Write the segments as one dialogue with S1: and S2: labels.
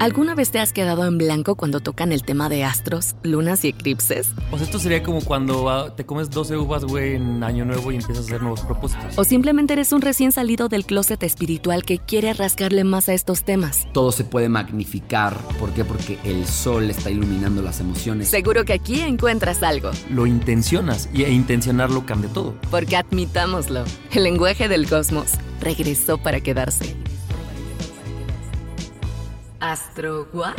S1: ¿Alguna vez te has quedado en blanco cuando tocan el tema de astros, lunas y eclipses?
S2: O sea, esto sería como cuando ah, te comes 12 uvas, güey, en Año Nuevo y empiezas a hacer nuevos propósitos.
S1: ¿O simplemente eres un recién salido del closet espiritual que quiere rascarle más a estos temas?
S3: Todo se puede magnificar. ¿Por qué? Porque el sol está iluminando las emociones.
S1: Seguro que aquí encuentras algo.
S2: Lo intencionas y e intencionarlo cambia todo.
S1: Porque admitámoslo, el lenguaje del cosmos regresó para quedarse. ¿Astro What?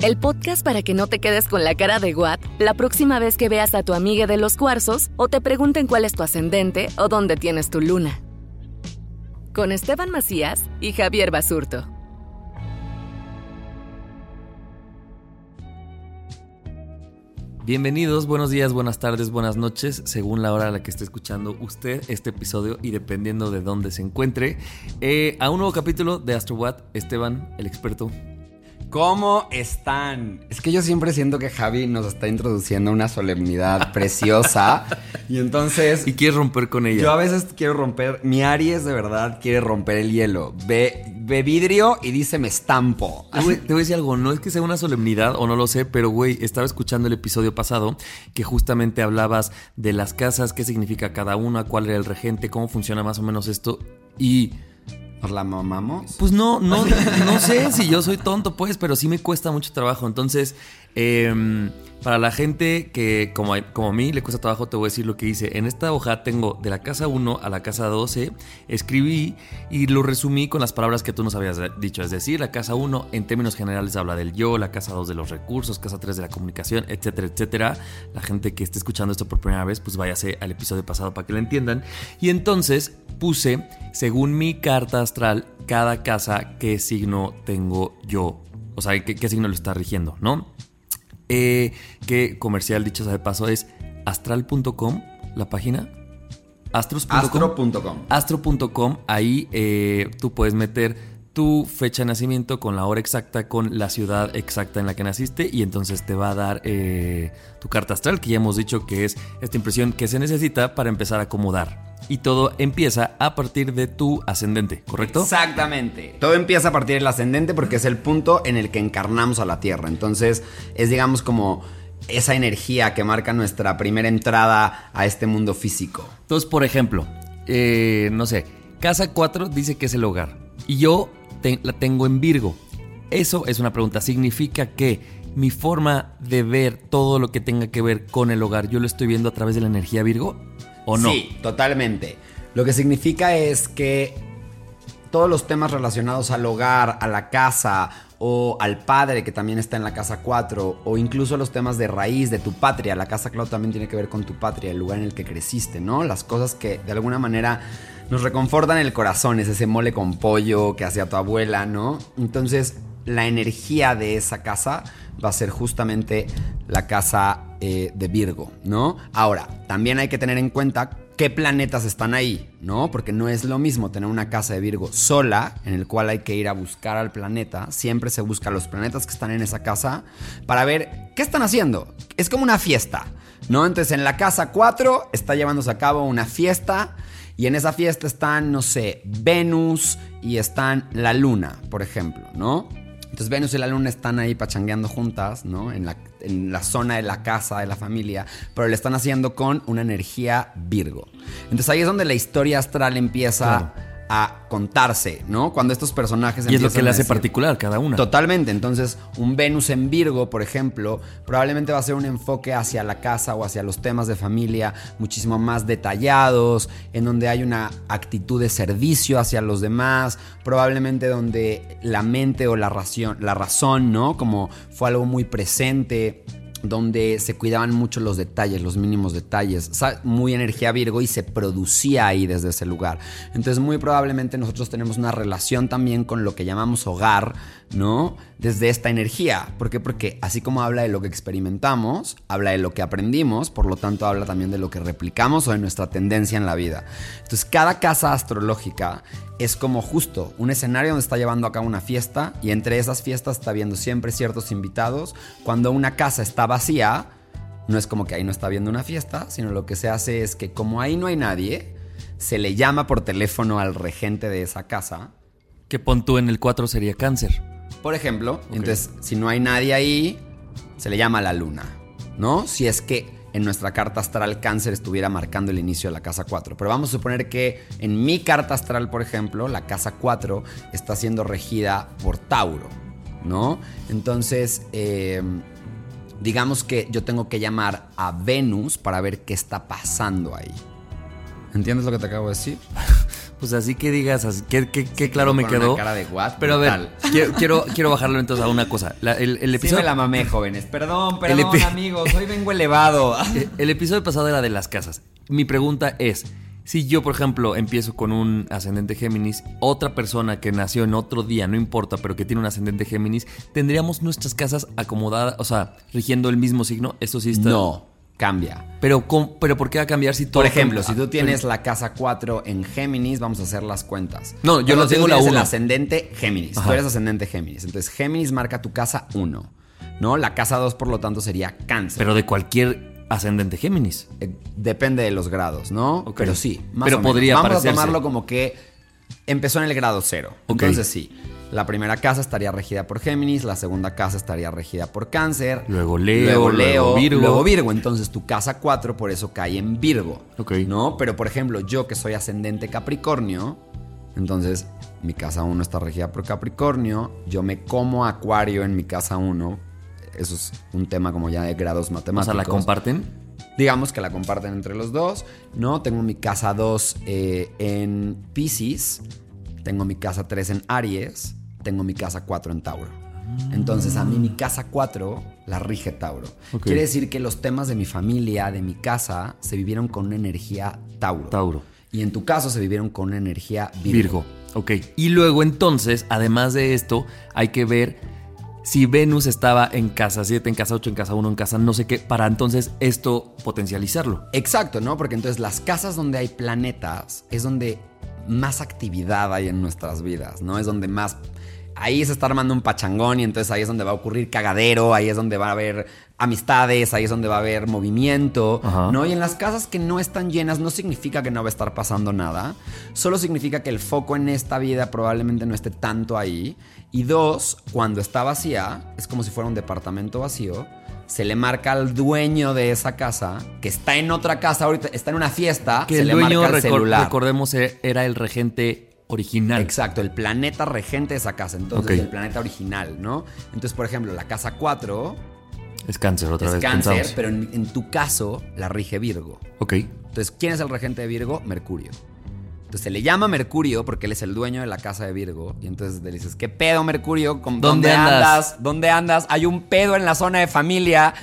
S1: El podcast para que no te quedes con la cara de What la próxima vez que veas a tu amiga de los cuarzos o te pregunten cuál es tu ascendente o dónde tienes tu luna. Con Esteban Macías y Javier Basurto.
S2: Bienvenidos, buenos días, buenas tardes, buenas noches, según la hora a la que esté escuchando usted este episodio y dependiendo de dónde se encuentre, eh, a un nuevo capítulo de Astro What. Esteban, el experto.
S3: ¿Cómo están? Es que yo siempre siento que Javi nos está introduciendo una solemnidad preciosa y entonces...
S2: Y quieres romper con ella.
S3: Yo a veces quiero romper, mi Aries de verdad quiere romper el hielo. Ve, ve vidrio y dice me estampo.
S2: Te voy, te voy a decir algo, no es que sea una solemnidad o no lo sé, pero güey, estaba escuchando el episodio pasado que justamente hablabas de las casas, qué significa cada una, cuál era el regente, cómo funciona más o menos esto y...
S3: ¿Nos la mamamos?
S2: Pues no, no, no sé si yo soy tonto, pues, pero sí me cuesta mucho trabajo. Entonces, eh, para la gente que, como, como a mí, le cuesta trabajo, te voy a decir lo que hice. En esta hoja tengo de la casa 1 a la casa 12, escribí y lo resumí con las palabras que tú nos habías dicho. Es decir, la casa 1 en términos generales habla del yo, la casa 2 de los recursos, casa 3 de la comunicación, etcétera, etcétera. La gente que esté escuchando esto por primera vez, pues váyase al episodio pasado para que lo entiendan. Y entonces puse, según mi carta astral, cada casa, qué signo tengo yo. O sea, qué, qué signo lo está rigiendo, ¿no? Eh, que comercial, dicho sea de paso, es astral.com, la página. Astros.com.
S3: Astro.com.
S2: Astro.com. Ahí eh, tú puedes meter tu fecha de nacimiento con la hora exacta, con la ciudad exacta en la que naciste y entonces te va a dar eh, tu carta astral, que ya hemos dicho que es esta impresión que se necesita para empezar a acomodar. Y todo empieza a partir de tu ascendente, ¿correcto?
S3: Exactamente. Todo empieza a partir del ascendente porque es el punto en el que encarnamos a la Tierra. Entonces es digamos como esa energía que marca nuestra primera entrada a este mundo físico.
S2: Entonces, por ejemplo, eh, no sé, casa 4 dice que es el hogar y yo la tengo en Virgo. Eso es una pregunta. ¿Significa que mi forma de ver todo lo que tenga que ver con el hogar, yo lo estoy viendo a través de la energía Virgo? ¿O no?
S3: Sí, totalmente. Lo que significa es que todos los temas relacionados al hogar, a la casa o al padre que también está en la casa 4 o incluso los temas de raíz de tu patria, la casa claro también tiene que ver con tu patria, el lugar en el que creciste, ¿no? Las cosas que de alguna manera nos reconfortan el corazón, es ese mole con pollo que hacía tu abuela, ¿no? Entonces, la energía de esa casa va a ser justamente la casa eh, de Virgo, ¿no? Ahora, también hay que tener en cuenta qué planetas están ahí, ¿no? Porque no es lo mismo tener una casa de Virgo sola, en el cual hay que ir a buscar al planeta. Siempre se busca los planetas que están en esa casa para ver qué están haciendo. Es como una fiesta, ¿no? Entonces, en la casa 4 está llevándose a cabo una fiesta. Y en esa fiesta están, no sé, Venus y están la Luna, por ejemplo, ¿no? Entonces Venus y la Luna están ahí pachangueando juntas, ¿no? En la, en la zona de la casa, de la familia, pero lo están haciendo con una energía Virgo. Entonces ahí es donde la historia astral empieza a contarse, ¿no? Cuando estos personajes
S2: Y es lo que le hace
S3: decir-
S2: particular cada una.
S3: Totalmente. Entonces, un Venus en Virgo, por ejemplo, probablemente va a ser un enfoque hacia la casa o hacia los temas de familia muchísimo más detallados, en donde hay una actitud de servicio hacia los demás, probablemente donde la mente o la razón, la razón, ¿no? Como fue algo muy presente donde se cuidaban mucho los detalles, los mínimos detalles, muy energía Virgo y se producía ahí desde ese lugar. Entonces muy probablemente nosotros tenemos una relación también con lo que llamamos hogar, ¿no? Desde esta energía. ¿Por qué? Porque así como habla de lo que experimentamos, habla de lo que aprendimos, por lo tanto habla también de lo que replicamos o de nuestra tendencia en la vida. Entonces cada casa astrológica es como justo un escenario donde está llevando a cabo una fiesta y entre esas fiestas está viendo siempre ciertos invitados. Cuando una casa está vacía, no es como que ahí no está viendo una fiesta, sino lo que se hace es que como ahí no hay nadie, se le llama por teléfono al regente de esa casa.
S2: Que pon tú en el 4 sería cáncer.
S3: Por ejemplo, entonces si no hay nadie ahí, se le llama la luna, ¿no? Si es que en nuestra carta astral cáncer estuviera marcando el inicio de la casa 4. Pero vamos a suponer que en mi carta astral, por ejemplo, la casa 4 está siendo regida por Tauro, ¿no? Entonces, eh, digamos que yo tengo que llamar a Venus para ver qué está pasando ahí. ¿Entiendes lo que te acabo de decir?
S2: Pues así que digas, así, que, que- que claro me quedó.
S3: cara de what,
S2: Pero a ver, quiero, quiero, quiero bajarlo entonces a una cosa. La- el, el
S3: Sí me la mamé, jóvenes. Perdón,
S2: El
S3: perdón,
S2: epi-
S3: amigos. Hoy vengo elevado.
S2: Eh, El episodio pasado era de las casas. Mi pregunta es, si yo, por ejemplo, empiezo con un ascendente Géminis, otra persona que nació en otro día, no importa, pero que tiene un ascendente Géminis, ¿tendríamos nuestras casas acomodadas, o sea, rigiendo el mismo signo? Eso sí está...
S3: No, cambia.
S2: Pero, ¿cómo- pero ¿por qué va a cambiar si todo...
S3: Por ejemplo, si tú tienes la casa 4 en Géminis, vamos a hacer las cuentas.
S2: No, yo no tengo la
S3: tienes el
S2: uno.
S3: ascendente Géminis.
S2: Ajá.
S3: Tú eres ascendente Géminis. Entonces, Géminis marca tu casa 1. ¿No? La casa 2, por lo tanto, sería Cáncer.
S2: Pero de cualquier ascendente Géminis.
S3: Eh, depende de los grados, ¿no? Pero sí, más
S2: Pero
S3: o menos.
S2: podría
S3: Vamos
S2: parecerse.
S3: a tomarlo como que empezó en el grado 0.
S2: Ok.
S3: Entonces sí, la primera casa estaría regida por Géminis, la segunda casa estaría regida por Cáncer.
S2: Luego Leo,
S3: luego,
S2: luego Virgo.
S3: luego Virgo. Entonces tu casa 4 por eso cae en Virgo.
S2: Ok.
S3: ¿No? Pero por ejemplo, yo que soy ascendente Capricornio, entonces mi casa 1 está regida por Capricornio, yo me como Acuario en mi casa 1. Eso es un tema como ya de grados
S2: O
S3: matemáticos.
S2: sea, ¿la comparten?
S3: Digamos que la comparten entre los dos, ¿no? Tengo mi casa 2 eh, en Pisces, tengo mi casa 3 en Aries, tengo mi casa 4 en Tauro. Entonces a mí mi casa 4 la rige Tauro. Quiere decir que los temas de mi familia, de mi casa, se vivieron con una energía Tauro.
S2: Tauro.
S3: Y en tu caso se vivieron con una energía Virgo.
S2: Virgo. Ok. Y luego entonces, además de esto, hay que ver si Venus estaba en casa 7, en casa 8, en casa 1, en casa no sé qué, para entonces esto potencializarlo.
S3: Exacto, ¿no? Porque entonces las casas donde hay planetas es donde más actividad hay en nuestras vidas, ¿no? Es donde más... Ahí se está armando un pachangón y entonces ahí es donde va a ocurrir cagadero, ahí es donde va a haber amistades, ahí es donde va a haber movimiento,
S2: Ajá.
S3: ¿no? Y en las casas que no están llenas no significa que no va a estar pasando nada, solo significa que el foco en esta vida probablemente no esté tanto ahí. Y dos, cuando está vacía, es como si fuera un departamento vacío, se le marca al dueño de esa casa, que está en otra casa ahorita, está en una fiesta,
S2: Que
S3: se
S2: el
S3: le
S2: dueño,
S3: marca el celular.
S2: recordemos, e- era el regente original.
S3: Exacto, el planeta regente de esa casa, entonces el planeta original, ¿no? Entonces, por ejemplo, la casa 4
S2: Es cáncer otra
S3: es
S2: vez.
S3: cáncer,
S2: pensamos.
S3: pero en, en tu caso la rige Virgo.
S2: Ok.
S3: Entonces, ¿quién es el regente de Virgo? Mercurio. Entonces se le llama Mercurio porque él es el dueño de la casa de Virgo. Y entonces le dices, ¿qué pedo, Mercurio? ¿Con-
S2: ¿Dónde andas?
S3: ¿Dónde andas? Hay un pedo en la zona de familia.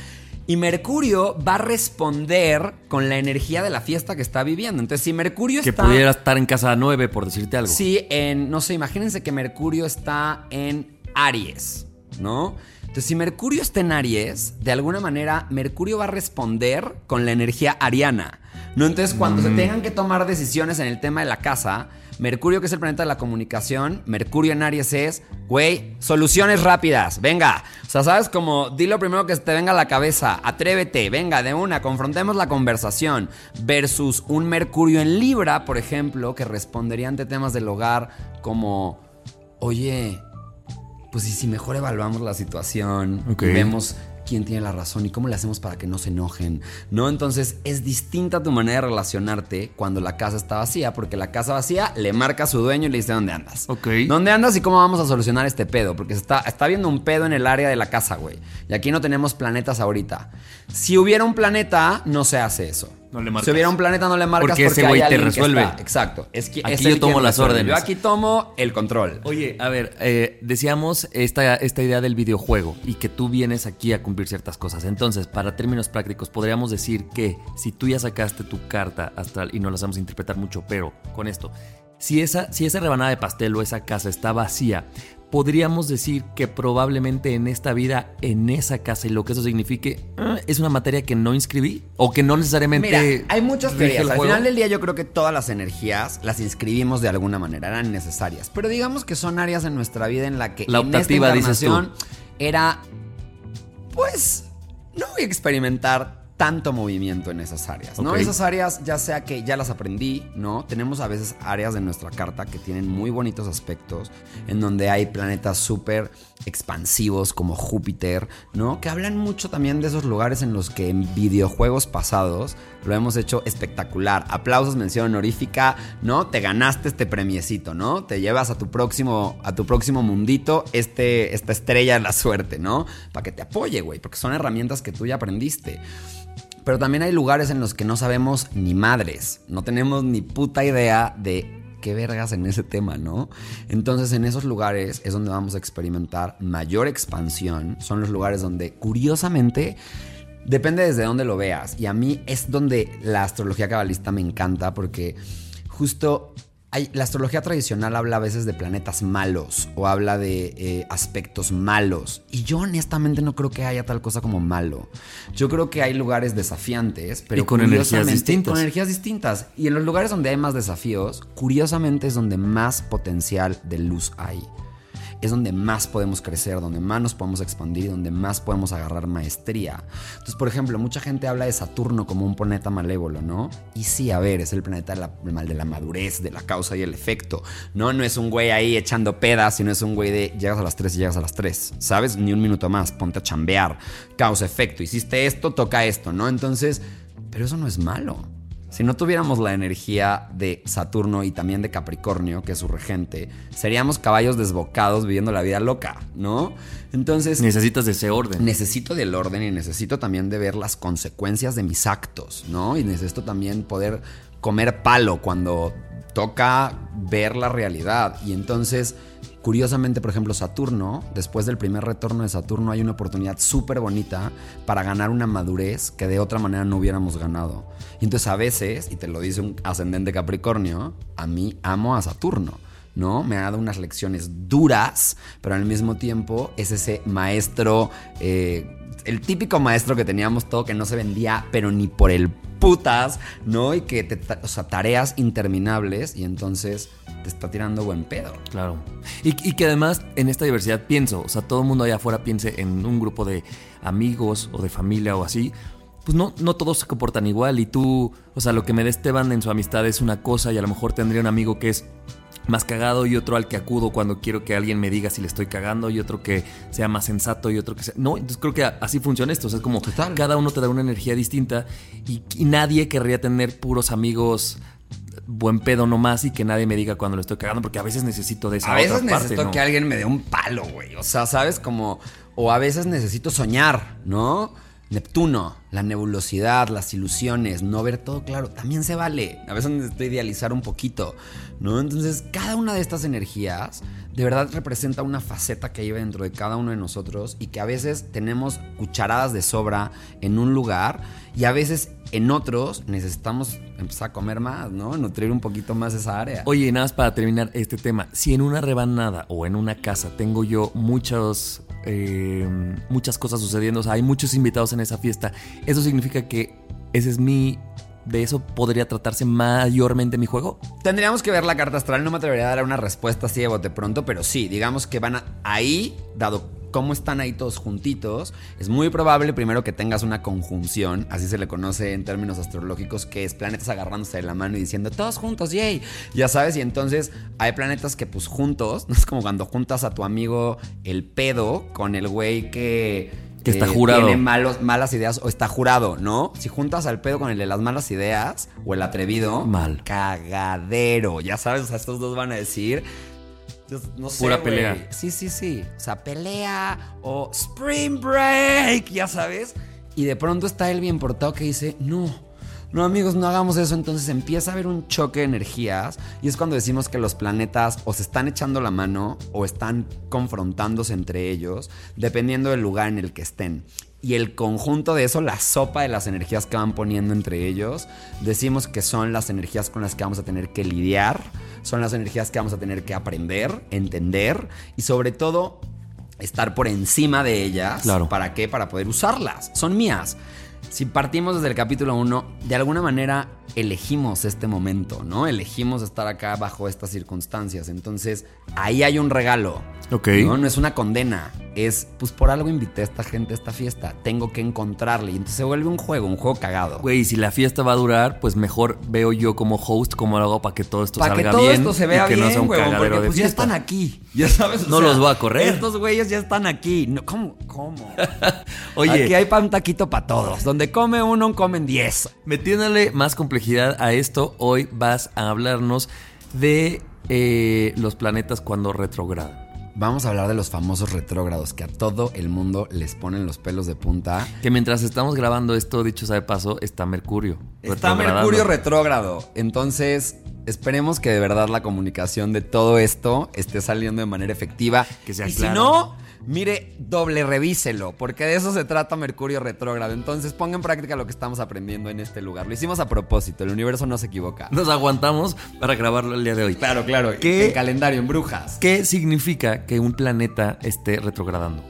S3: Y Mercurio va a responder con la energía de la fiesta que está viviendo. Entonces, si Mercurio
S2: Que
S3: está.
S2: pudiera estar en casa 9, por decirte algo.
S3: Sí, en. No sé, imagínense que Mercurio está en Aries, ¿no? Entonces, si Mercurio está en Aries, de alguna manera, Mercurio va a responder con la energía ariana. ¿No? Entonces, cuando se tengan que tomar decisiones en el tema de la casa, Mercurio, que es el planeta de la comunicación, Mercurio en Aries es, güey, soluciones rápidas, venga. O sea, ¿sabes? Como, di lo primero que te venga a la cabeza, atrévete, venga, de una, confrontemos la conversación. Versus un Mercurio en Libra, por ejemplo, que respondería ante temas del hogar como, oye, pues y si mejor evaluamos la situación vemos quién tiene la razón y cómo le hacemos para que no se enojen, ¿no? Entonces es distinta tu manera de relacionarte cuando la casa está vacía, porque la casa vacía le marca a su dueño y le dice dónde andas.
S2: Ok.
S3: ¿Dónde andas y cómo vamos a solucionar este pedo? Porque se está, está viendo un pedo en el área de la casa, güey. Y aquí no tenemos planetas ahorita. Si hubiera un planeta, no se hace eso.
S2: No le marcas.
S3: Si hubiera un planeta, no le marcas
S2: Porque
S3: porque,
S2: ese güey te resuelve.
S3: Exacto. Es que,
S2: Aquí
S3: es
S2: yo tomo las órdenes.
S3: Yo aquí tomo el control.
S2: Oye, a ver, eh, decíamos esta, esta idea del videojuego y que tú vienes aquí a cumplir ciertas cosas. Entonces, para términos prácticos, podríamos decir que si tú ya sacaste tu carta astral y no la sabemos interpretar mucho, pero con esto, si esa, si esa rebanada de pastel o esa casa está vacía, podríamos decir que probablemente en esta vida, en esa casa y lo que eso signifique, eh, es una materia que no inscribí o que no necesariamente.
S3: Mira, hay muchas teorías. Al final del día yo creo que todas las energías las inscribimos de alguna manera, eran necesarias. Pero digamos que son áreas en nuestra vida en la que
S2: La
S3: en esta
S2: optativa, dices tú.
S3: era, pues, no voy a experimentar tanto movimiento en esas áreas, ¿no? Esas áreas, ya sea que ya las aprendí, ¿no? Tenemos a veces áreas de nuestra carta que tienen muy bonitos aspectos, en donde hay planetas súper expansivos como Júpiter, ¿no? Que hablan mucho también de esos lugares en los que en videojuegos pasados lo hemos hecho espectacular. Aplausos, mención honorífica, ¿no? Te ganaste este premiecito, ¿no? Te llevas a tu próximo, a tu próximo mundito este, esta estrella de la suerte, ¿no? Para que te apoye, güey, porque son herramientas que tú ya aprendiste. Pero también hay lugares en los que no sabemos ni madres, no tenemos ni puta idea de qué vergas en ese tema, ¿no? Entonces en esos lugares es donde vamos a experimentar mayor expansión, son los lugares donde curiosamente depende desde dónde lo veas. Y a mí es donde la astrología cabalista me encanta porque justo hay, la astrología tradicional habla a veces de planetas malos o habla de eh, aspectos malos. Y yo honestamente no creo que haya tal cosa como malo. Yo creo que hay lugares desafiantes, pero
S2: Y con energías distintas.
S3: Con energías distintas. Y en los lugares donde hay más desafíos, curiosamente es donde más potencial de luz hay. Es donde más podemos crecer, donde más nos podemos expandir donde más podemos agarrar maestría. Entonces, por ejemplo, mucha gente habla de Saturno como un planeta malévolo, ¿no? Y sí, a ver, es el planeta de la, de la madurez, de la causa y el efecto. No, no es un güey ahí echando pedas, sino es un güey de llegas a las 3 y llegas a las 3. ¿Sabes? Ni un minuto más, ponte a chambear. Causa, efecto. Hiciste esto, toca esto, ¿no? Entonces, pero eso no es malo. Si no tuviéramos la energía de Saturno y también de Capricornio, que es su regente, seríamos caballos desbocados viviendo la vida loca, ¿no? Entonces,
S2: Necesitas de ese orden.
S3: necesito del orden y necesito también de ver las consecuencias de mis actos, ¿no? Y necesito también poder comer palo cuando toca ver la realidad. Y entonces, curiosamente, por ejemplo, Saturno, después del primer retorno de Saturno, hay una oportunidad súper bonita para ganar una madurez que de otra manera no hubiéramos ganado. Y entonces a veces, y te lo dice un ascendente Capricornio, a mí amo a Saturno. ¿no? Me ha dado unas lecciones duras, pero al mismo tiempo es ese maestro, eh, el típico maestro que teníamos todo que no se vendía, pero ni por el putas, ¿no? Y que te, o sea, tareas interminables y entonces te está tirando buen pedo.
S2: Claro. Y, y que además en esta diversidad pienso, o sea, todo el mundo allá afuera piense en un grupo de amigos o de familia o así. Pues no, no todos se comportan igual y tú, o sea, lo que me dé Esteban en su amistad es una cosa y a lo mejor tendría un amigo que es más cagado y otro al que acudo cuando quiero que alguien me diga si le estoy cagando y otro que sea más sensato y otro que sea... No, entonces creo que así funciona esto, o sea, es como
S3: Total.
S2: cada uno te da una energía distinta y, y nadie querría tener puros amigos buen pedo nomás y que nadie me diga cuando le estoy cagando porque a veces necesito de esa
S3: A veces
S2: otra parte,
S3: necesito
S2: ¿no?
S3: que alguien me dé un palo, güey. O sea, ¿sabes? Como. O a veces necesito soñar, ¿no? Neptuno, la nebulosidad, las ilusiones, no ver todo claro, también se vale. A veces necesito idealizar un poquito, ¿no? Entonces, cada una de estas energías de verdad representa una faceta que vive dentro de cada uno de nosotros y que a veces tenemos cucharadas de sobra en un lugar y a veces en otros necesitamos empezar a comer más, ¿no? Nutrir un poquito más esa área.
S2: Oye, nada más para terminar este tema, si en una rebanada o en una casa tengo yo muchos, eh, muchas cosas sucediendo, o sea, hay muchos invitados en esa fiesta, eso significa que ese es mi, de eso podría tratarse mayormente mi juego.
S3: Tendríamos que ver la carta astral, no me atrevería a dar una respuesta así de bote pronto, pero sí, digamos que van ahí, dado cómo están ahí todos juntitos, es muy probable primero que tengas una conjunción, así se le conoce en términos astrológicos, que es planetas agarrándose de la mano y diciendo todos juntos, yay. Ya sabes, y entonces hay planetas que pues juntos, no es como cuando juntas a tu amigo el pedo con el güey que
S2: que está jurado.
S3: Tiene malos, malas ideas o está jurado, ¿no? Si juntas al pedo con el de las malas ideas o el atrevido,
S2: mal.
S3: Cagadero. Ya sabes, o sea, estos dos van a decir. No sé,
S2: Pura pelea.
S3: Sí, sí, sí. O sea, pelea o Spring Break, ya sabes. Y de pronto está él bien portado que dice, no, no amigos, no hagamos eso. Entonces empieza a haber un choque de energías y es cuando decimos que los planetas o se están echando la mano o están confrontándose entre ellos, dependiendo del lugar en el que estén. Y el conjunto de eso, la sopa de las energías que van poniendo entre ellos, decimos que son las energías con las que vamos a tener que lidiar, son las energías que vamos a tener que aprender, entender y sobre todo estar por encima de ellas.
S2: Claro.
S3: ¿Para qué? Para poder usarlas. Son mías si partimos desde el capítulo 1, de alguna manera elegimos este momento, ¿no? Elegimos estar acá bajo estas circunstancias. Entonces, ahí hay un regalo.
S2: Ok.
S3: ¿no? no es una condena. Es, pues por algo invité a esta gente a esta fiesta. Tengo que encontrarle. Y entonces se vuelve un juego, un juego cagado.
S2: Güey, si la fiesta va a durar, pues mejor veo yo como host cómo lo hago para que todo esto
S3: para
S2: salga
S3: que todo
S2: bien.
S3: esto se vea
S2: y que
S3: bien,
S2: no sea un
S3: huevón, porque
S2: de
S3: pues ya están aquí. Ya sabes. o
S2: No los voy a correr.
S3: Estos güeyes ya están aquí. No, ¿Cómo? ¿Cómo?
S2: Oye.
S3: Aquí hay pan taquito para todos. Donde come uno, comen diez.
S2: Metiéndole más complejidad a esto, hoy vas a hablarnos de eh, los planetas cuando retrogradan.
S3: Vamos a hablar de los famosos retrógrados que a todo el mundo les ponen los pelos de punta.
S2: Que mientras estamos grabando esto, dicho sea de paso, está Mercurio.
S3: Está. Mercurio retrógrado. Entonces, esperemos que de verdad la comunicación de todo esto esté saliendo de manera efectiva.
S2: Que sea
S3: y si no, mire, doble revíselo, porque de eso se trata Mercurio retrógrado. Entonces, ponga en práctica lo que estamos aprendiendo en este lugar. Lo hicimos a propósito, el universo no se equivoca.
S2: Nos aguantamos para grabarlo el día de hoy.
S3: Claro, claro.
S2: ¿Qué?
S3: En calendario, en brujas.
S2: ¿Qué significa que un planeta esté retrogradando?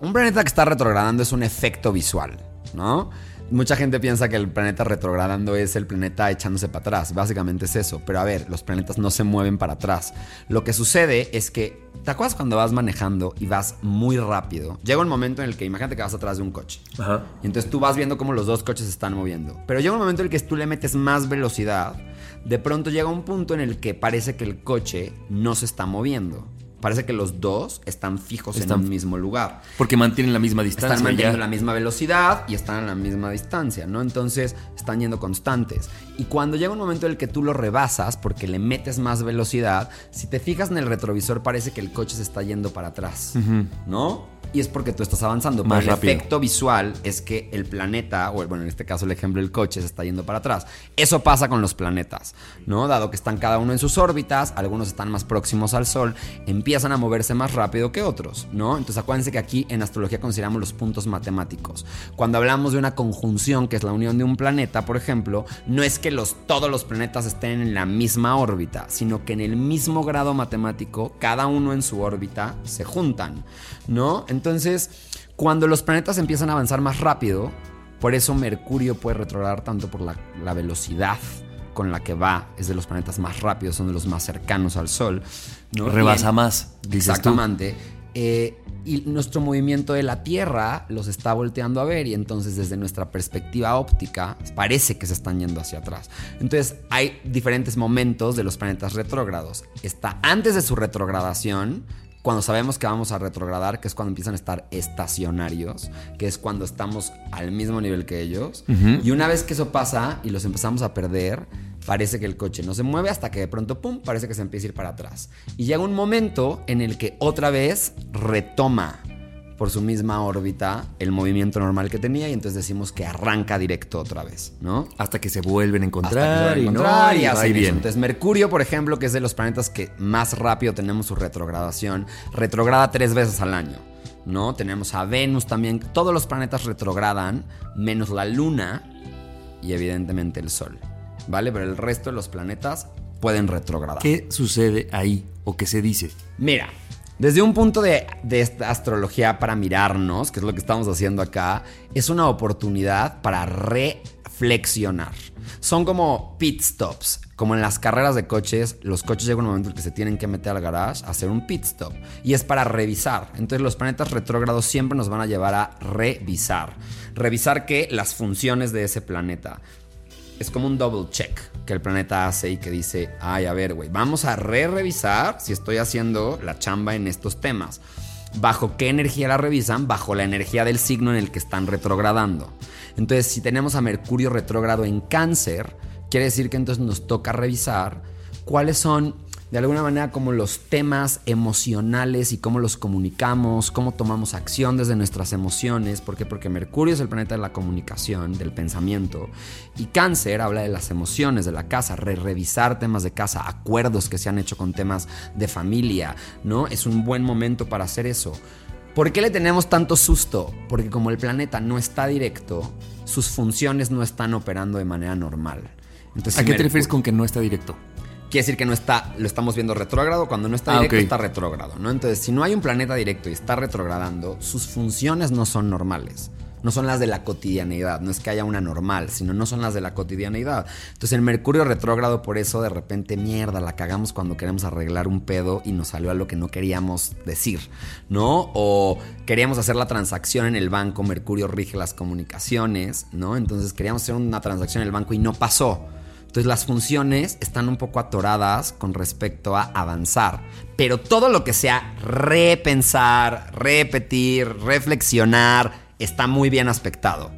S3: Un planeta que está retrogradando es un efecto visual, ¿no? Mucha gente piensa que el planeta retrogradando es el planeta echándose para atrás. Básicamente es eso. Pero a ver, los planetas no se mueven para atrás. Lo que sucede es que, ¿te acuerdas cuando vas manejando y vas muy rápido? Llega un momento en el que, imagínate que vas atrás de un coche.
S2: Ajá.
S3: Y entonces tú vas viendo cómo los dos coches se están moviendo. Pero llega un momento en el que tú le metes más velocidad. De pronto llega un punto en el que parece que el coche no se está moviendo. Parece que los dos están fijos
S2: Están-
S3: en un mismo lugar.
S2: Porque mantienen la misma distancia.
S3: Están manteniendo
S2: ya.
S3: la misma velocidad y están a la misma distancia, ¿no? Entonces están yendo constantes. Y cuando llega un momento en el que tú lo rebasas porque le metes más velocidad, si te fijas en el retrovisor parece que el coche se está yendo para atrás, ¿no? Y es porque tú estás avanzando.
S2: Más
S3: Pero el
S2: rápido.
S3: efecto visual es que el planeta, o bueno, en este caso el ejemplo del coche, se está yendo para atrás. Eso pasa con los planetas, ¿no? Dado que están cada uno en sus órbitas, algunos están más próximos al Sol, empiezan a moverse más rápido que otros, ¿no? Entonces acuérdense que aquí en astrología consideramos los puntos matemáticos. Cuando hablamos de una conjunción, que es la unión de un planeta, por ejemplo, no es que los, todos los planetas estén en la misma órbita, sino que en el mismo grado matemático, cada uno en su órbita, se juntan, ¿no? Entonces, cuando los planetas empiezan a avanzar más rápido, por eso Mercurio puede retrogradar tanto por la, la velocidad con la que va, es de los planetas más rápidos, son de los más cercanos al Sol. ¿no?
S2: Rebasa más, dices tú.
S3: Exactamente. Eh, y nuestro movimiento de la Tierra los está volteando a ver y entonces desde nuestra perspectiva óptica parece que se están yendo hacia atrás. Entonces hay diferentes momentos de los planetas retrógrados. Está antes de su retrogradación, cuando sabemos que vamos a retrogradar, que es cuando empiezan a estar estacionarios, que es cuando estamos al mismo nivel que ellos. Y una vez que eso pasa y los empezamos a perder, parece que el coche no se mueve hasta que de pronto, pum, parece que se empieza a ir para atrás. Y llega un momento en el que otra vez retoma por su misma órbita el movimiento normal que tenía y entonces decimos que arranca directo otra vez, ¿no?
S2: Hasta que se vuelven a encontrar y
S3: encontrar
S2: no,
S3: y
S2: y va
S3: hacen
S2: y
S3: eso.
S2: bien.
S3: Entonces Mercurio, por ejemplo, que es de los planetas que más rápido tenemos su retrogradación, retrograda tres veces al año. ¿No? Tenemos a Venus también. Todos los planetas retrogradan, menos la Luna y evidentemente el Sol. ¿Vale? Pero el resto de los planetas pueden retrogradar.
S2: ¿Qué sucede ahí o qué se dice?
S3: Mira, desde un punto de, esta astrología para mirarnos, que es lo que estamos haciendo acá, es una oportunidad para reflexionar. Son como pit stops. Como en las carreras de coches, los coches llegan un momento en que se tienen que meter al garage a hacer un pit stop. Y es para revisar. Entonces los planetas retrógrados siempre nos van a llevar a revisar. Revisar que las funciones de ese planeta. Es como un double check que el planeta hace y que dice, ay, a ver, güey, vamos a re-revisar si estoy haciendo la chamba en estos temas. ¿Bajo qué energía la revisan? Bajo la energía del signo en el que están retrogradando. Entonces, si tenemos a Mercurio retrógrado en cáncer, Quiere decir que entonces nos toca revisar cuáles son de alguna manera como los temas emocionales y cómo los comunicamos, cómo tomamos acción desde nuestras emociones. ¿Por qué? Porque Mercurio es el planeta de la comunicación, del pensamiento. Y Cáncer habla de las emociones de la casa, re revisar temas de casa, acuerdos que se han hecho con temas de familia, ¿no? Es un buen momento para hacer eso. ¿Por qué le tenemos tanto susto? Porque como el planeta no está directo, sus funciones no están operando de manera normal.
S2: ¿A qué te refieres con que no está directo?
S3: Quiere decir que no está, lo estamos viendo retrógrado. Cuando no está ah, directo, está retrógrado, ¿no? Entonces, si no hay un planeta directo y está retrogradando, sus funciones no son normales. No son las de la cotidianeidad. No es que haya una normal, sino no son las de la cotidianeidad. Entonces, el Mercurio retrógrado, por eso de repente, mierda, la cagamos cuando queremos arreglar un pedo y nos salió a lo que no queríamos decir, ¿no? O queríamos hacer la transacción en el banco, Mercurio rige las comunicaciones, ¿no? Entonces, queríamos hacer una transacción en el banco y no pasó. Entonces las funciones están un poco atoradas con respecto a avanzar. Pero todo lo que sea repensar, repetir, reflexionar, está muy bien aspectado.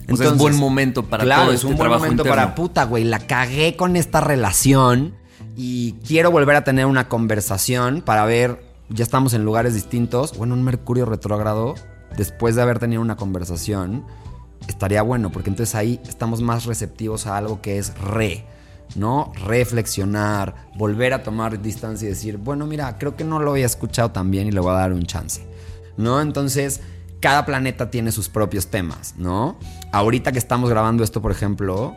S2: Entonces, es un buen momento para
S3: claro, es un este buen momento para puta, güey. La cagué con esta relación y quiero volver a tener una conversación para ver. Ya estamos en lugares distintos. Bueno, un Mercurio retrógrado, después de haber tenido una conversación, estaría bueno, porque entonces ahí estamos más receptivos a algo que es re, ¿no? Reflexionar, volver a tomar distancia y decir, bueno, mira, creo que no lo había escuchado tan bien y le voy a dar un chance, ¿no? Entonces, cada planeta tiene sus propios temas, ¿no? Ahorita que estamos grabando esto, por ejemplo,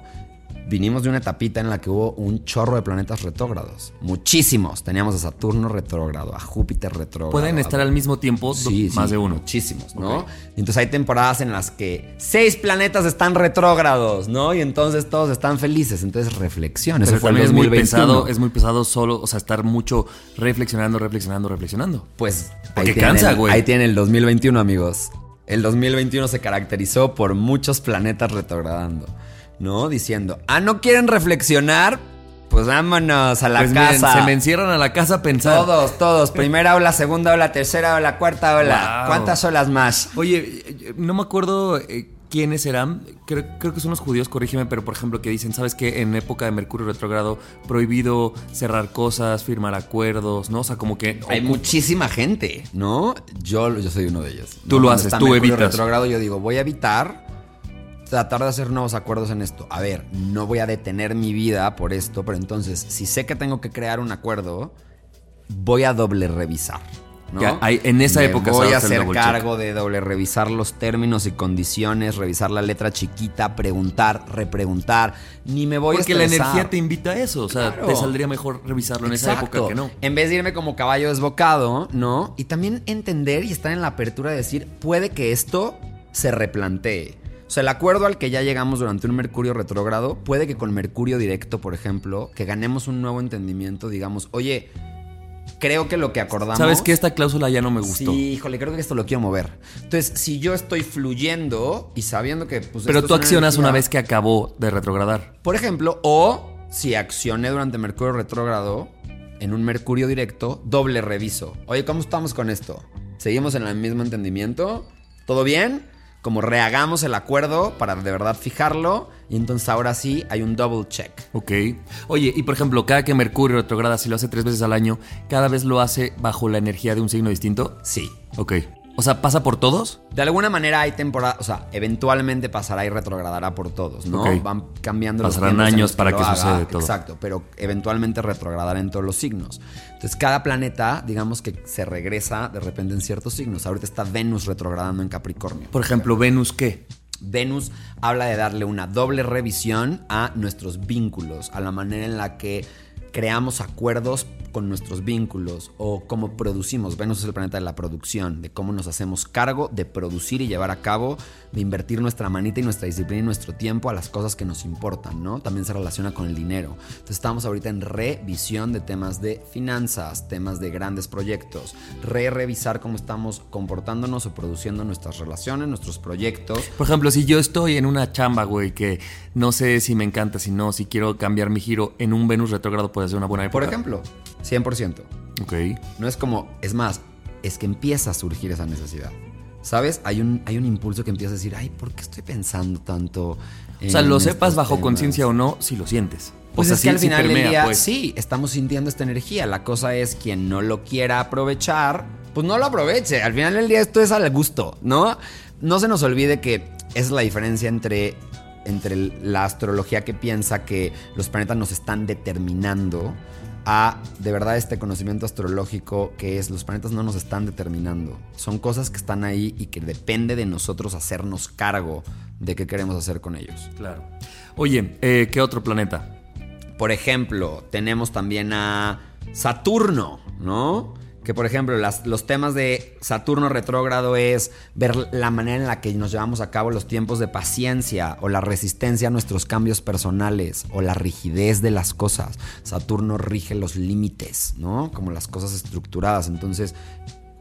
S3: vinimos de una etapita en la que hubo un chorro de planetas retrógrados. Muchísimos. Teníamos a Saturno retrógrado, a Júpiter retrógrado.
S2: Pueden estar al mismo tiempo más de uno.
S3: Muchísimos, ¿no? Entonces hay temporadas en las que seis planetas están retrógrados, ¿no? Y entonces todos están felices. Entonces reflexión.
S2: Eso fue es muy pesado, es muy pesado solo, o sea, estar mucho reflexionando, reflexionando, reflexionando.
S3: Pues ahí cansa, güey. Ahí tiene el 2021, amigos. El 2021 se caracterizó por muchos planetas retrogradando. ¿No? Diciendo, ah, ¿no quieren reflexionar? Pues vámonos a la pues casa.
S2: se me encierran a la casa a pensar.
S3: Todos, todos. Primera ola, segunda ola, tercera ola, cuarta ola. ¿Cuántas olas más?
S2: Oye, no me acuerdo eh, quiénes eran. Creo, que son los judíos, corrígeme, pero por ejemplo que dicen, ¿sabes qué? En época de Mercurio retrogrado, prohibido cerrar cosas, firmar acuerdos, ¿no? O sea, como que...
S3: Hay muchísima gente, ¿no? Yo, yo soy uno de ellos.
S2: Tú lo haces, tú evitas.
S3: retrogrado yo digo, voy a evitar tratar de hacer nuevos acuerdos en esto. A ver, no voy a detener mi vida por esto, pero entonces, si sé que tengo que crear un acuerdo, voy a doble revisar. ¿no?
S2: hay, en esa época
S3: voy a hacer cargo de doble revisar los términos y condiciones, revisar la letra chiquita, preguntar, repreguntar. Ni me voy
S2: Porque a Porque la energía te invita a eso. O sea, te saldría mejor revisarlo en esa época que no.
S3: En vez de irme como caballo desbocado, ¿no? Y también entender y estar en la apertura de decir, puede que esto se replantee. O sea, el acuerdo al que ya llegamos durante un Mercurio retrógrado, puede que con Mercurio directo, por ejemplo, que ganemos un nuevo entendimiento, digamos, oye, creo que lo que acordamos.
S2: ¿Sabes que esta cláusula ya no me gustó?
S3: Sí, híjole, creo que esto lo quiero mover. Entonces, si yo estoy fluyendo y sabiendo que.
S2: Pues, Pero tú accionas una vez que acabó de retrogradar.
S3: Por ejemplo, o si accioné durante Mercurio retrógrado, en un Mercurio directo, doble reviso. Oye, ¿cómo estamos con esto? ¿Seguimos en el mismo entendimiento? ¿Todo bien? Como rehagamos el acuerdo para de verdad fijarlo y entonces ahora sí hay un double check.
S2: Ok. Oye, y por ejemplo, cada que Mercurio retrograda, si lo hace tres veces al año, ¿cada vez lo hace bajo la energía de un signo distinto?
S3: Sí.
S2: Ok. O sea, ¿pasa por todos?
S3: De alguna manera hay temporada, o sea, eventualmente pasará y retrogradará por todos, ¿no? Van cambiando
S2: Pasarán años para que, suceda todo.
S3: Exacto, pero eventualmente retrogradará en todos los signos. Entonces, cada planeta, digamos que se regresa de repente en ciertos signos. Ahorita está Venus retrogradando en Capricornio.
S2: Por ejemplo, ¿Venus qué?
S3: Venus habla de darle una doble revisión a nuestros vínculos, a la manera en la que creamos acuerdos con nuestros vínculos o cómo producimos. Venus es el planeta de la producción, de cómo nos hacemos cargo de producir y llevar a cabo, de invertir nuestra manita y nuestra disciplina y nuestro tiempo a las cosas que nos importan, ¿no? También se relaciona con el dinero. Entonces estamos ahorita en revisión de temas de finanzas, temas de grandes proyectos, re-revisar cómo estamos comportándonos o produciendo nuestras relaciones, nuestros proyectos.
S2: Por ejemplo, si yo estoy en una chamba, güey, que no sé si me encanta, si no, si quiero cambiar mi giro en un Venus retrógrado puede ser una buena época.
S3: Por ejemplo, 100%.
S2: Ok.
S3: No es como, es más, es que empieza a surgir esa necesidad. ¿Sabes? Hay un, hay un impulso que empieza a decir, ay, ¿por qué estoy pensando tanto?
S2: O sea, lo sepas bajo
S3: temas?"
S2: conciencia o no, si lo sientes.
S3: Pues
S2: o sea,
S3: es
S2: sí-
S3: que al final del día,
S2: pues.
S3: sí, estamos sintiendo esta energía. La cosa es quien no lo quiera aprovechar, pues no lo aproveche. Al final del día esto es al gusto, ¿no? No se nos olvide que es la diferencia entre, entre la astrología que piensa que los planetas nos están determinando a de verdad este conocimiento astrológico que es los planetas no nos están determinando. Son cosas que están ahí y que depende de nosotros hacernos cargo de qué queremos hacer con ellos.
S2: Claro. Oye, eh, ¿qué otro planeta?
S3: Por ejemplo, tenemos también a Saturno, ¿no? Que por ejemplo, los temas de Saturno retrógrado es ver la manera en la que nos llevamos a cabo los tiempos de paciencia o la resistencia a nuestros cambios personales o la rigidez de las cosas. Saturno rige los límites, ¿no? Como las cosas estructuradas. Entonces,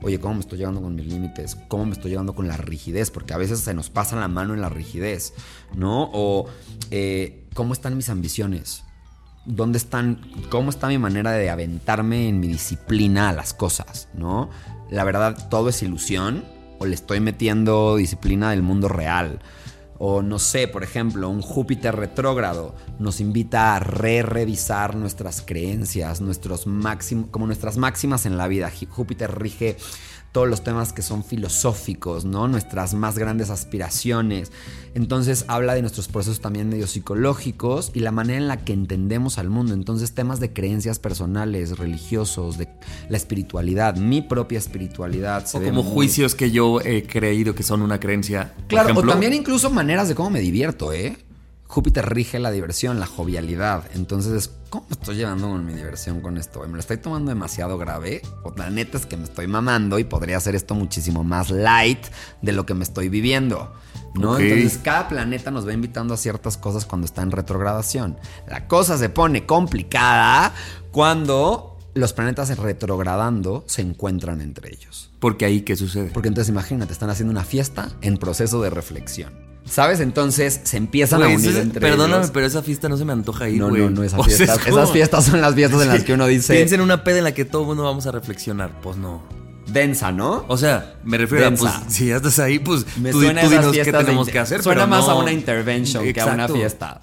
S3: oye, ¿cómo me estoy llevando con mis límites? ¿Cómo me estoy llevando con la rigidez? Porque a veces se nos pasa la mano en la rigidez, ¿no? O eh, ¿cómo están mis ambiciones? ¿Dónde están? ¿Cómo está mi manera de aventarme en mi disciplina a las cosas? ¿No? La verdad, todo es ilusión. O le estoy metiendo disciplina del mundo real. O no sé, por ejemplo, un Júpiter retrógrado nos invita a re-revisar nuestras creencias, nuestros máximos, como nuestras máximas en la vida. Júpiter rige todos los temas que son filosóficos, ¿no? Nuestras más grandes aspiraciones. Entonces habla de nuestros procesos también medio psicológicos y la manera en la que entendemos al mundo. Entonces temas de creencias personales, religiosos, de la espiritualidad, mi propia espiritualidad. se
S2: O como
S3: muy-
S2: juicios que yo he creído que son una creencia.
S3: Claro, o también incluso maneras de cómo me divierto, ¿eh? Júpiter rige la diversión, la jovialidad. Entonces, es, ¿cómo estoy llevando con mi diversión con esto? ¿Me lo estoy tomando demasiado grave? O la neta es que me estoy mamando y podría hacer esto muchísimo más light de lo que me estoy viviendo. ¿No? Entonces, cada planeta nos va invitando a ciertas cosas cuando está en retrogradación. La cosa se pone complicada cuando los planetas retrogradando se encuentran entre ellos.
S2: Porque ahí, ¿qué sucede?
S3: Porque entonces imagínate, están haciendo una fiesta en proceso de reflexión. ¿Sabes? Entonces se empiezan
S2: Güey,
S3: a unir
S2: es-
S3: entre
S2: perdóname,
S3: ellos.
S2: pero esa fiesta no se me antoja ir,
S3: No,
S2: güey.
S3: no, no, esas
S2: O sea, es
S3: fiestas.
S2: como-
S3: Esas fiestas son las fiestas en las que uno dice
S2: Piensa en una peda en la que todo el mundo vamos a reflexionar. Pues no.
S3: densa, ¿no?
S2: O sea, me refiero
S3: Densa.
S2: a, pues, si ya estás ahí, pues
S3: Me
S2: tú,
S3: suena
S2: tú dinos qué
S3: de
S2: tenemos que hacer.
S3: Suena
S2: pero
S3: más
S2: no-
S3: a una intervention que a una fiesta.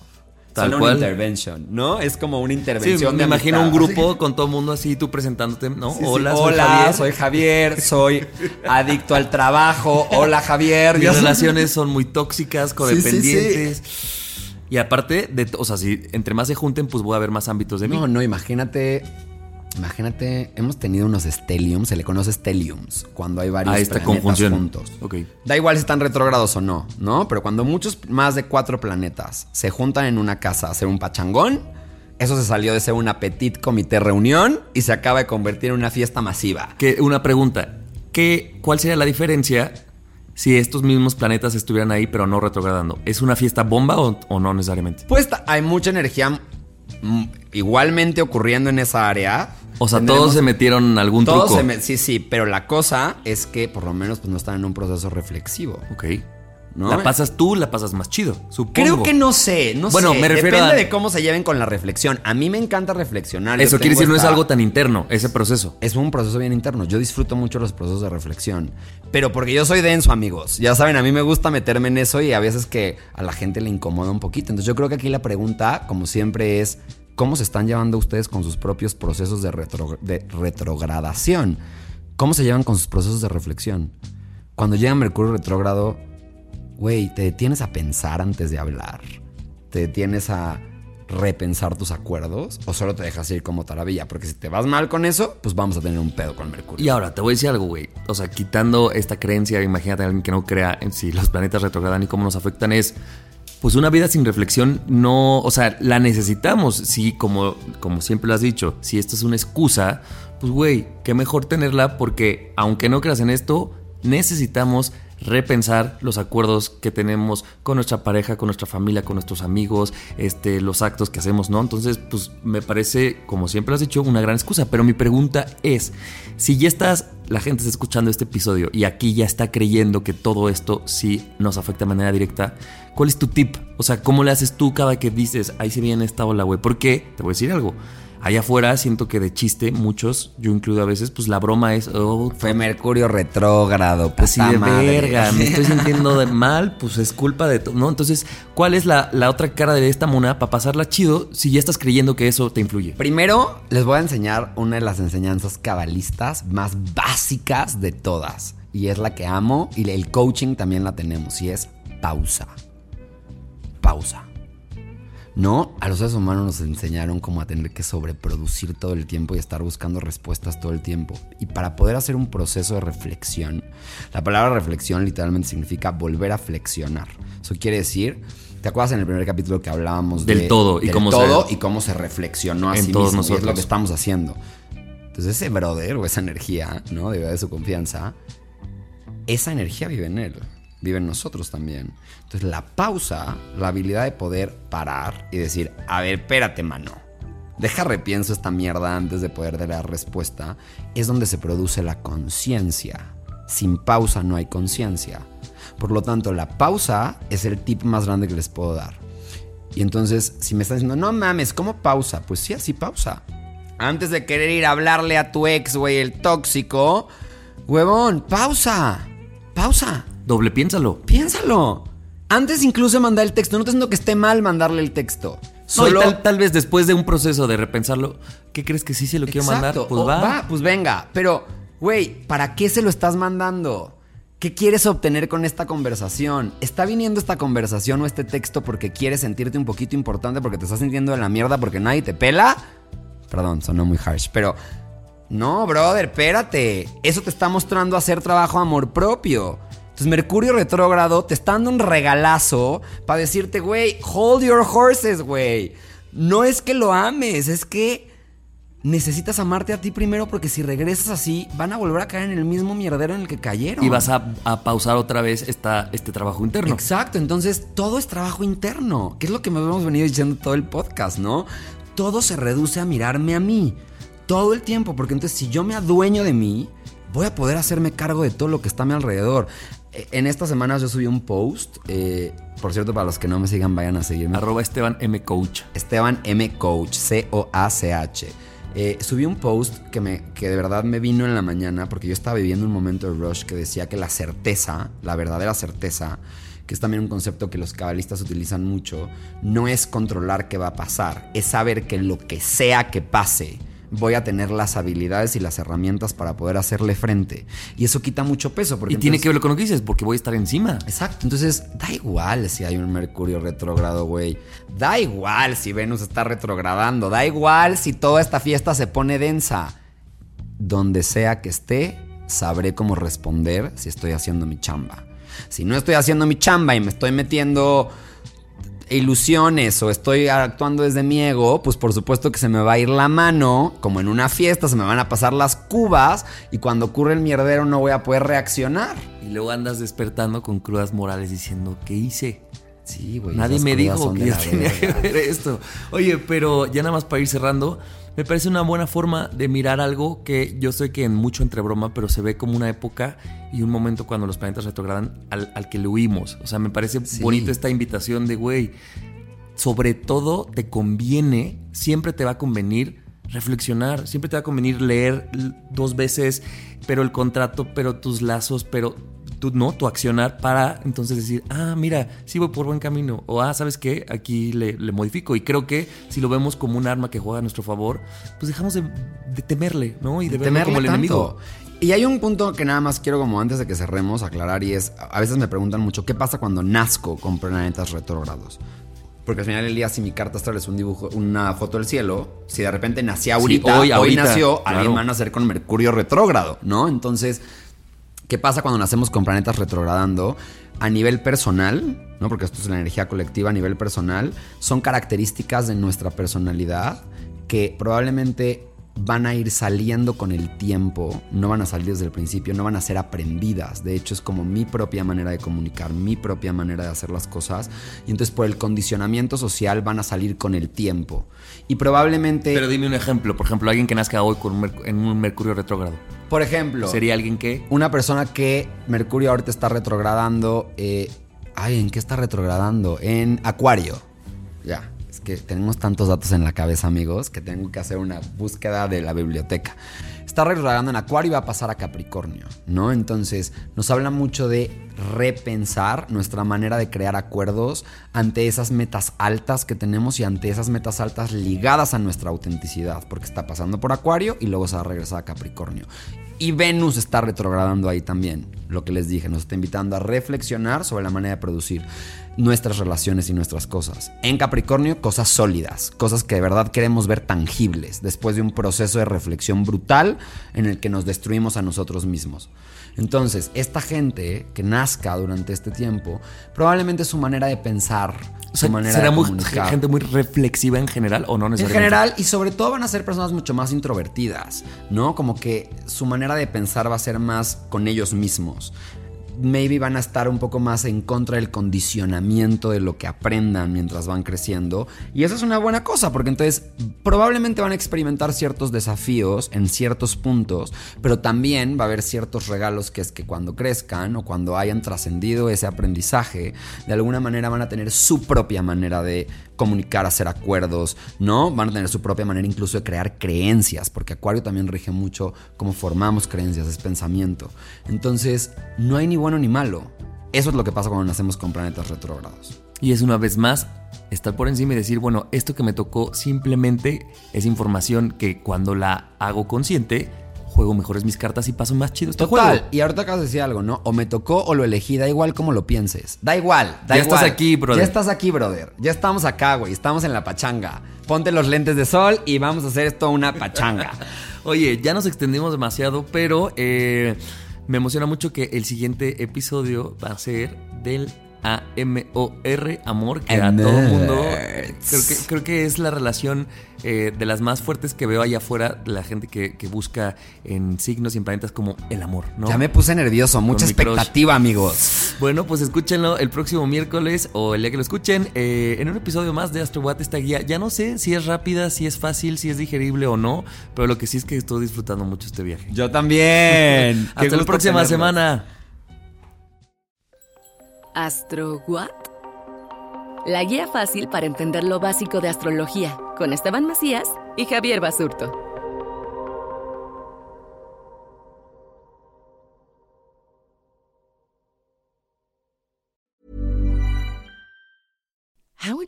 S2: Tal
S3: Suena
S2: cual.
S3: una intervention, ¿no? Es como una
S2: Sí,
S3: intervención.
S2: me
S3: de
S2: imagino un grupo con todo el mundo así, tú presentándote, ¿no?
S3: Sí, sí,
S2: Hola,
S3: Hola,
S2: soy Javier.
S3: soy Javier, soy adicto al trabajo. Hola, Javier.
S2: Mis relaciones son muy tóxicas, codependientes. Y aparte, de, o sea, si entre más se junten, pues voy a ver más ámbitos de mí.
S3: No, no, imagínate. Imagínate, hemos tenido unos stelliums, se le conoce stelliums, cuando hay varios
S2: a esta
S3: planetas
S2: conjunción.
S3: juntos. Da igual si están retrógrados o no, ¿no? Pero cuando muchos, más de cuatro planetas, se juntan en una casa a hacer un pachangón, eso se salió de ser una petit comité reunión y se acaba de convertir en una fiesta masiva.
S2: Que una pregunta. ¿Qué, ¿Cuál sería la diferencia si estos mismos planetas estuvieran ahí pero no retrogradando? ¿Es una fiesta bomba o, o no necesariamente?
S3: Pues hay mucha energía igualmente ocurriendo en esa área.
S2: O sea, todos se metieron en algún
S3: todos
S2: truco.
S3: se sí, sí, pero la cosa es que por lo menos pues, no están en un proceso reflexivo.
S2: Ok.
S3: ¿No?
S2: La pasas tú, la pasas más chido, supongo.
S3: Creo que no sé, no
S2: Bueno,
S3: sé.
S2: me refiero
S3: Depende
S2: a-
S3: de cómo se lleven con la reflexión. A mí me encanta reflexionar.
S2: Eso quiere decir, no es
S3: esta-
S2: algo tan interno, ese proceso.
S3: Es un proceso bien interno. Yo disfruto mucho los procesos de reflexión. Pero porque yo soy denso, amigos. Ya saben, a mí me gusta meterme en eso y a veces que a la gente le incomoda un poquito. Entonces yo creo que aquí la pregunta, como siempre, es ¿cómo se están llevando ustedes con sus propios procesos de, retro- de retrogradación? ¿Cómo se llevan con sus procesos de reflexión? Cuando llega Mercurio retrógrado, güey, te detienes a pensar antes de hablar. Te detienes a repensar tus acuerdos o solo te dejas ir como taravilla. Porque si te vas mal con eso, pues vamos a tener un pedo con Mercurio.
S2: Y ahora, te voy a decir algo, güey. O sea, quitando esta creencia, imagínate a alguien que no crea en si los planetas retrogradan y cómo nos afectan, es pues una vida sin reflexión no, o sea, la necesitamos. Sí, como, como siempre lo has dicho, si esto es una excusa, pues güey, qué mejor tenerla porque aunque no creas en esto, necesitamos repensar los acuerdos que tenemos con nuestra pareja, con nuestra familia, con nuestros amigos, este, los actos que hacemos, ¿no? Entonces, pues me parece, como siempre has dicho, una gran excusa. Pero mi pregunta es, si ya estás, la gente está escuchando este episodio y aquí ya está creyendo que todo esto sí nos afecta de manera directa, ¿cuál es tu tip? O sea, ¿cómo le haces tú cada que dices, ahí se viene esta ola, güey? Porque, te voy a decir algo, allá afuera siento que de chiste, muchos, yo incluido a veces, pues la broma es. Oh,
S3: Fue Mercurio retrógrado,
S2: pues Así de verga, me estoy sintiendo de mal, pues es culpa de todo, ¿no? Entonces, ¿cuál es la, la otra cara de esta mona para pasarla chido si ya estás creyendo que eso te influye?
S3: Primero, les voy a enseñar una de las enseñanzas cabalistas más básicas de todas. Y es la que amo, y el coaching también la tenemos, y es pausa. Pausa. No, a los seres humanos nos enseñaron como a tener que sobreproducir todo el tiempo y estar buscando respuestas todo el tiempo. Y para poder hacer un proceso de reflexión, la palabra reflexión literalmente significa volver a flexionar. Eso quiere decir, ¿te acuerdas en el primer capítulo que hablábamos
S2: del todo y cómo
S3: todo se, y cómo se reflexionó a sí mismo? Nosotros. es lo que estamos haciendo. Entonces ese brother o esa energía, ¿no? De su confianza, esa energía vive en él vive en nosotros también. Entonces la pausa, la habilidad de poder parar y decir, a ver, espérate mano, deja repienso esta mierda antes de poder dar respuesta, es donde se produce la conciencia. Sin pausa no hay conciencia. Por lo tanto, la pausa es el tip más grande que les puedo dar. Y entonces, si me están diciendo, no mames, ¿cómo pausa? Pues sí, así pausa. Antes de querer ir a hablarle a tu ex, güey, el tóxico, huevón, pausa. Pausa.
S2: Doble, piénsalo.
S3: Piénsalo. Antes incluso de mandar el texto. No te diciendo que esté mal mandarle el texto.
S2: Solo... tal, vez después de un proceso de repensarlo, ¿qué crees que sí se lo quiero mandar?
S3: Pues va. va. Pues venga. Pero, güey, ¿para qué se lo estás mandando? ¿Qué quieres obtener con esta conversación? ¿Está viniendo esta conversación o este texto porque quieres sentirte un poquito importante porque te estás sintiendo de la mierda porque nadie te pela? Perdón, sonó muy harsh, pero no, brother, espérate. Eso te está mostrando hacer trabajo amor propio. Entonces Mercurio retrógrado te está dando un regalazo para decirte, güey, hold your horses, güey. No es que lo ames, es que necesitas amarte a ti primero porque si regresas así van a volver a caer en el mismo mierdero en el que cayeron.
S2: Y vas a, pausar otra vez esta, este trabajo interno.
S3: Exacto, entonces todo es trabajo interno, que es lo que me hemos venido diciendo todo el podcast, ¿no? Todo se reduce a mirarme a mí, todo el tiempo, porque entonces si yo me adueño de mí, voy a poder hacerme cargo de todo lo que está a mi alrededor. En estas semanas yo subí un post. Eh, por cierto, para los que no me sigan, vayan a seguirme.
S2: Arroba Esteban M. Coach.
S3: Esteban M. Coach, C-O-A-C-H. Eh, subí un post que, me, que de verdad me vino en la mañana porque yo estaba viviendo un momento de rush que decía que la certeza, la verdadera certeza, que es también un concepto que los cabalistas utilizan mucho, no es controlar qué va a pasar, es saber que lo que sea que pase, voy a tener las habilidades y las herramientas para poder hacerle frente. Y eso quita mucho peso.
S2: Porque y tiene que ver con lo que dices, porque voy a estar encima.
S3: Exacto. Entonces, da igual si hay un Mercurio retrógrado, güey. Da igual si Venus está retrogradando. Da igual si toda esta fiesta se pone densa. Donde sea que esté, sabré cómo responder si estoy haciendo mi chamba. Si no estoy haciendo mi chamba y me estoy metiendo ilusiones o estoy actuando desde mi ego, pues por supuesto que se me va a ir la mano, como en una fiesta, se me van a pasar las cubas y cuando ocurre el mierdero no voy a poder reaccionar.
S2: Y luego andas despertando con crudas morales diciendo, ¿qué hice?
S3: Sí, güey.
S2: Nadie me dijo que yo tenía que ver esto. Oye, pero ya nada más para ir cerrando, me parece una buena forma de mirar algo que yo sé que en mucho entre broma, pero se ve como una época y un momento cuando los planetas retrogradan al, que le huimos. O sea, me parece bonita esta invitación de, güey, sobre todo te conviene, siempre te va a convenir reflexionar, siempre te va a convenir leer dos veces, pero el contrato, pero tus lazos, pero ¿no? Tu accionar para entonces decir, ah, mira, sí voy por buen camino. O, ah, ¿sabes qué? Aquí le, modifico. Y creo que si lo vemos como un arma que juega a nuestro favor, pues dejamos de, temerle, ¿no? Y de, verlo como el enemigo.
S3: Y hay un punto que nada más quiero como antes de que cerremos aclarar y es, a veces me preguntan mucho, ¿qué pasa cuando nazco con planetas retrógrados? Porque al final del día, si mi carta astral es un dibujo, una foto del cielo, si de repente nací ahorita, hoy, nació, alguien va a nacer con Mercurio retrógrado, ¿no? Entonces, ¿Qué pasa cuando nacemos con planetas retrogradando? A nivel personal, ¿no? porque esto es la energía colectiva, a nivel personal, son características de nuestra personalidad que probablemente van a ir saliendo con el tiempo, no van a salir desde el principio, no van a ser aprendidas. De hecho, es como mi propia manera de comunicar, mi propia manera de hacer las cosas. Y entonces por el condicionamiento social van a salir con el tiempo. Y probablemente...
S2: Pero dime un ejemplo, por ejemplo, alguien que nazca hoy con en un Mercurio retrógrado.
S3: Por ejemplo...
S2: ¿Sería alguien que...
S3: Una persona que Mercurio ahorita está retrogradando... Eh, ay, ¿en qué está retrogradando? En Acuario. Ya que tenemos tantos datos en la cabeza, amigos, que tengo que hacer una búsqueda de la biblioteca. Está retrogradando en Acuario y va a pasar a Capricornio, ¿no? Entonces, nos habla mucho de repensar nuestra manera de crear acuerdos ante esas metas altas que tenemos y ante esas metas altas ligadas a nuestra autenticidad, porque está pasando por Acuario y luego se va a regresar a Capricornio. Y Venus está retrogradando ahí también, lo que les dije, nos está invitando a reflexionar sobre la manera de producir nuestras relaciones y nuestras cosas. En Capricornio, cosas sólidas, cosas que de verdad queremos ver tangibles, después de un proceso de reflexión brutal en el que nos destruimos a nosotros mismos. Entonces, esta gente que nazca durante este tiempo, probablemente su manera de pensar, su manera
S2: ¿será
S3: de
S2: muy, gente muy reflexiva en general o no necesariamente?
S3: En general, y sobre todo van a ser personas mucho más introvertidas, ¿no? Como que su manera de pensar va a ser más con ellos mismos maybe van a estar un poco más en contra del condicionamiento de lo que aprendan mientras van creciendo. Y eso es una buena cosa, porque entonces probablemente van a experimentar ciertos desafíos en ciertos puntos, pero también va a haber ciertos regalos que es que cuando crezcan o cuando hayan trascendido ese aprendizaje, de alguna manera van a tener su propia manera de comunicar, hacer acuerdos, ¿no? Van a tener su propia manera incluso de crear creencias, porque Acuario también rige mucho cómo formamos creencias, es pensamiento. Entonces, no hay ni bueno ni malo. Eso es lo que pasa cuando nacemos con planetas retrógrados.
S2: Y es una vez más estar por encima y decir, bueno, esto que me tocó simplemente es información que cuando la hago consciente, juego mejores mis cartas y paso más chido este Total.
S3: Y ahorita acabas de decir algo, ¿no? O me tocó o lo elegí, da igual como lo pienses. Da igual, da
S2: ya
S3: igual.
S2: estás aquí, brother.
S3: Ya estás aquí, brother. Ya estamos acá, güey. Estamos en la pachanga. Ponte los lentes de sol y vamos a hacer esto una pachanga.
S2: Oye, ya nos extendimos demasiado, pero eh, me emociona mucho que el siguiente episodio va a ser del a-M-O-R, amor, que a todo mundo. Creo que, creo que es la relación eh, de las más fuertes que veo allá afuera, la gente que, busca en signos y en planetas como el amor, ¿no?
S3: Ya me puse nervioso, mucha expectativa, amigos.
S2: Bueno, pues escúchenlo el próximo miércoles o el día que lo escuchen eh, en un episodio más de AstroWatt, esta guía. Ya no sé si es rápida, si es fácil, si es digerible o no, pero lo que sí es que estoy disfrutando mucho este viaje.
S3: Yo también.
S2: Hasta la próxima semana.
S1: ¿Astro What? La guía fácil para entender lo básico de astrología con Esteban Macías y Javier Basurto.